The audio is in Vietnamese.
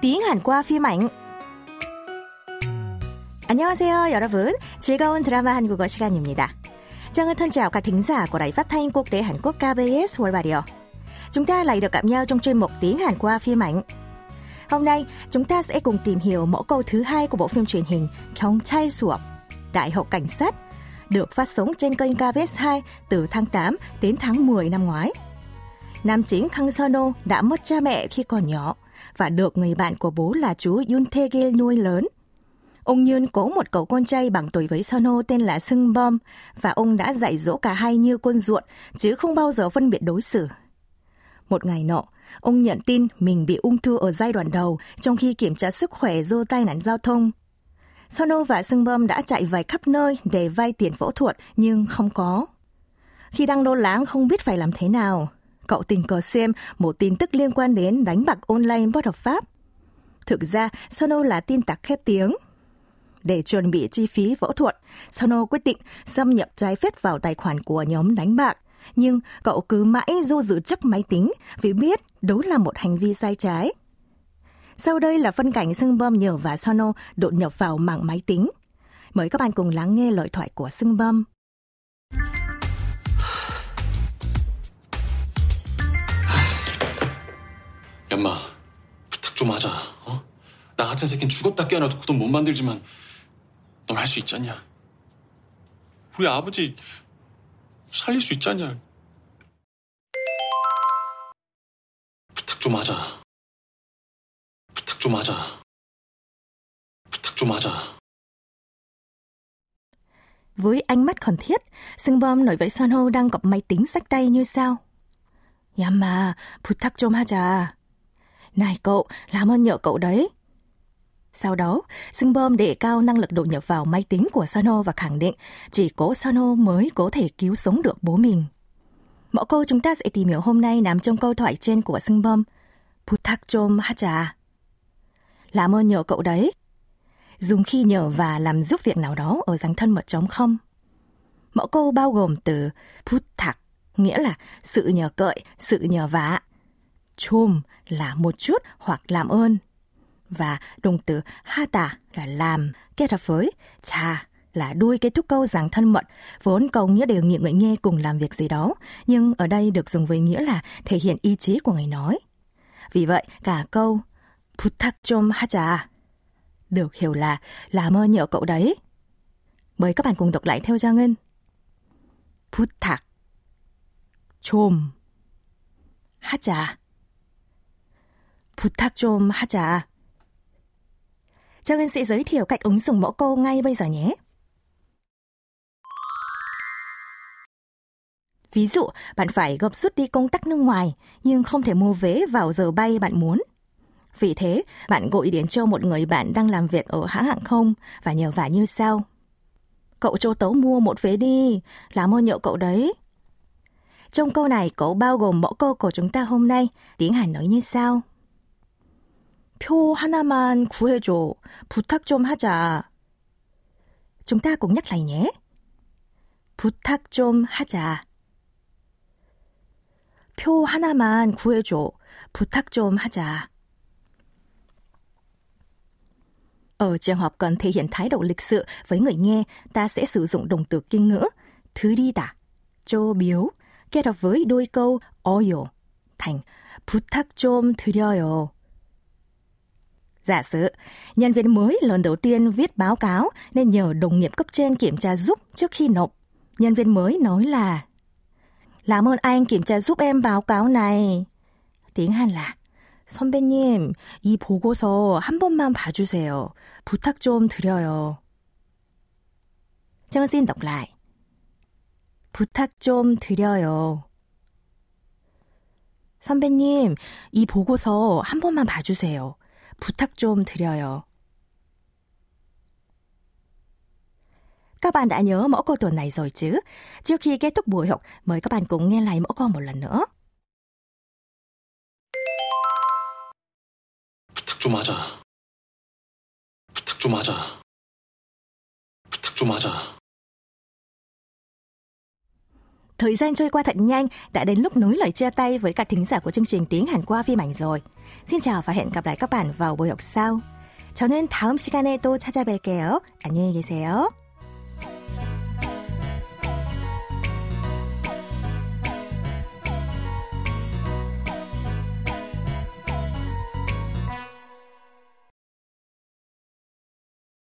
tiếng Hàn qua phim ảnh. 안녕하세요, 여러분. 즐거운 드라마 한국어 시간입니다. Trang thân chào các thính giả của Đài Phát thanh Quốc tế Hàn Quốc KBS World Radio. Chúng ta lại được gặp nhau trong chuyên mục tiếng Hàn qua phim ảnh. Hôm nay, chúng ta sẽ cùng tìm hiểu mẫu câu thứ hai của bộ phim truyền hình 경찰 수업, Đại học Cảnh sát, được phát sóng trên kênh KBS 2 từ tháng 8 đến tháng 10 năm ngoái. Nam chính Kang Sono đã mất cha mẹ khi còn nhỏ và được người bạn của bố là chú Yun Tae-gil nuôi lớn. Ông Yun có một cậu con trai bằng tuổi với Sono tên là Sung Bom và ông đã dạy dỗ cả hai như con ruột chứ không bao giờ phân biệt đối xử. Một ngày nọ, ông nhận tin mình bị ung thư ở giai đoạn đầu trong khi kiểm tra sức khỏe do tai nạn giao thông. Sono và Sung Bom đã chạy vài khắp nơi để vay tiền phẫu thuật nhưng không có. Khi đang lo lắng không biết phải làm thế nào, cậu tình cờ xem một tin tức liên quan đến đánh bạc online bất hợp pháp. Thực ra, Sono là tin tặc khét tiếng. Để chuẩn bị chi phí phẫu thuật, Sono quyết định xâm nhập trái phép vào tài khoản của nhóm đánh bạc. Nhưng cậu cứ mãi du dự chức máy tính vì biết đó là một hành vi sai trái. Sau đây là phân cảnh Sưng Bom nhờ và Sono đột nhập vào mạng máy tính. Mời các bạn cùng lắng nghe lời thoại của Sưng Bom. 얌마, 부탁 좀 하자. 어? 나 같은 새끼는 죽었다 깨어나도 그 돈 못 만들지만 넌 할 수 있잖냐? 우리 아버지 살릴 수 있잖냐? 부탁 좀 하자. 부탁 좀 하자. 부탁 좀 하자. Với ánh mắt khẩn thiết, Sưng Bom nói với Son đang cặp máy tính sách tay như sau. Yamma, 부탁 좀 하자. Này cậu, làm ơn nhờ cậu đấy. Sau đó, Sưng Bơm đề cao năng lực đột nhập vào máy tính của Sano và khẳng định chỉ có Sano mới có thể cứu sống được bố mình. Mẫu câu chúng ta sẽ tìm hiểu hôm nay nằm trong câu thoại trên của Sưng Bơm. Putak chôm hacha. Làm ơn nhờ cậu đấy. Dùng khi nhờ và làm giúp việc nào đó ở dáng thân mật trống không. Mẫu câu bao gồm từ putak, nghĩa là sự nhờ cậy, sự nhờ vả, 좀 là một chút hoặc làm ơn. Và động từ hata là làm kết hợp với cha là đuôi kết thúc câu rằng thân mật, vốn câu nghĩa đều nghĩa người nghe cùng làm việc gì đó, nhưng ở đây được dùng với nghĩa là thể hiện ý chí của người nói. Vì vậy, cả câu 부탁 좀 하자 được hiểu là làm ơn nhờ cậu đấy. Mời các bạn cùng đọc lại theo Giang Ngân. 부탁 좀 하자 부탁 좀 하자. Trang Ngân sẽ giới thiệu cách ứng dụng mẫu câu ngay bây giờ nhé. Ví dụ, bạn phải gấp rút đi công tác nước ngoài, nhưng không thể mua vé vào giờ bay bạn muốn. Vì thế, bạn gọi điện cho một người bạn đang làm việc ở hãng hàng không và nhờ vả như sau. Cậu cho tớ mua một vé đi, làm ơn nhờ cậu đấy. Trong câu này có bao gồm mẫu câu của chúng ta hôm nay, tiếng Hàn nói như sau. 표 하나만 구해줘. 부탁 좀 하자. Nhắc lại nhé. 부탁 좀 하자. 표 하나만 구해줘. 부탁 좀 하자. Ở trường hợp cần thể hiện thái độ lịch sự với người nghe, ta sẽ sử dụng động từ kinh ngữ thứ đi tả, cho biếu, kết hợp với đôi câu 어요 thành 부탁 좀 드려요. Giả sử, nhân viên mới lần đầu tiên viết báo cáo nên nhờ đồng nghiệp cấp trên kiểm tra giúp trước khi nộp. Nhân viên mới nói là Làm ơn anh kiểm tra giúp em báo cáo này. Tiếng Hàn là 선배님, 이 보고서 한 번만 봐주세요. 부탁 좀 드려요. Trang xin đọc lại. 부탁 좀 드려요. 선배님, 이 보고서 한 번만 봐주세요. 부탁 좀 드려요. Kết thúc buổi học, mời các bạn cùng nghe lại mẫu câu một lần nữa. 부탁 좀 하자. 부탁 좀 하자. 부탁 좀 하자. Thời gian trôi qua thật nhanh, đã đến lúc nối lời chia tay với các thính giả của chương trình tiếng Hàn qua phim ảnh rồi. Xin chào và hẹn gặp lại các bạn vào buổi học sau. 저는 다음 시간에 또 찾아뵐게요. 안녕히 계세요.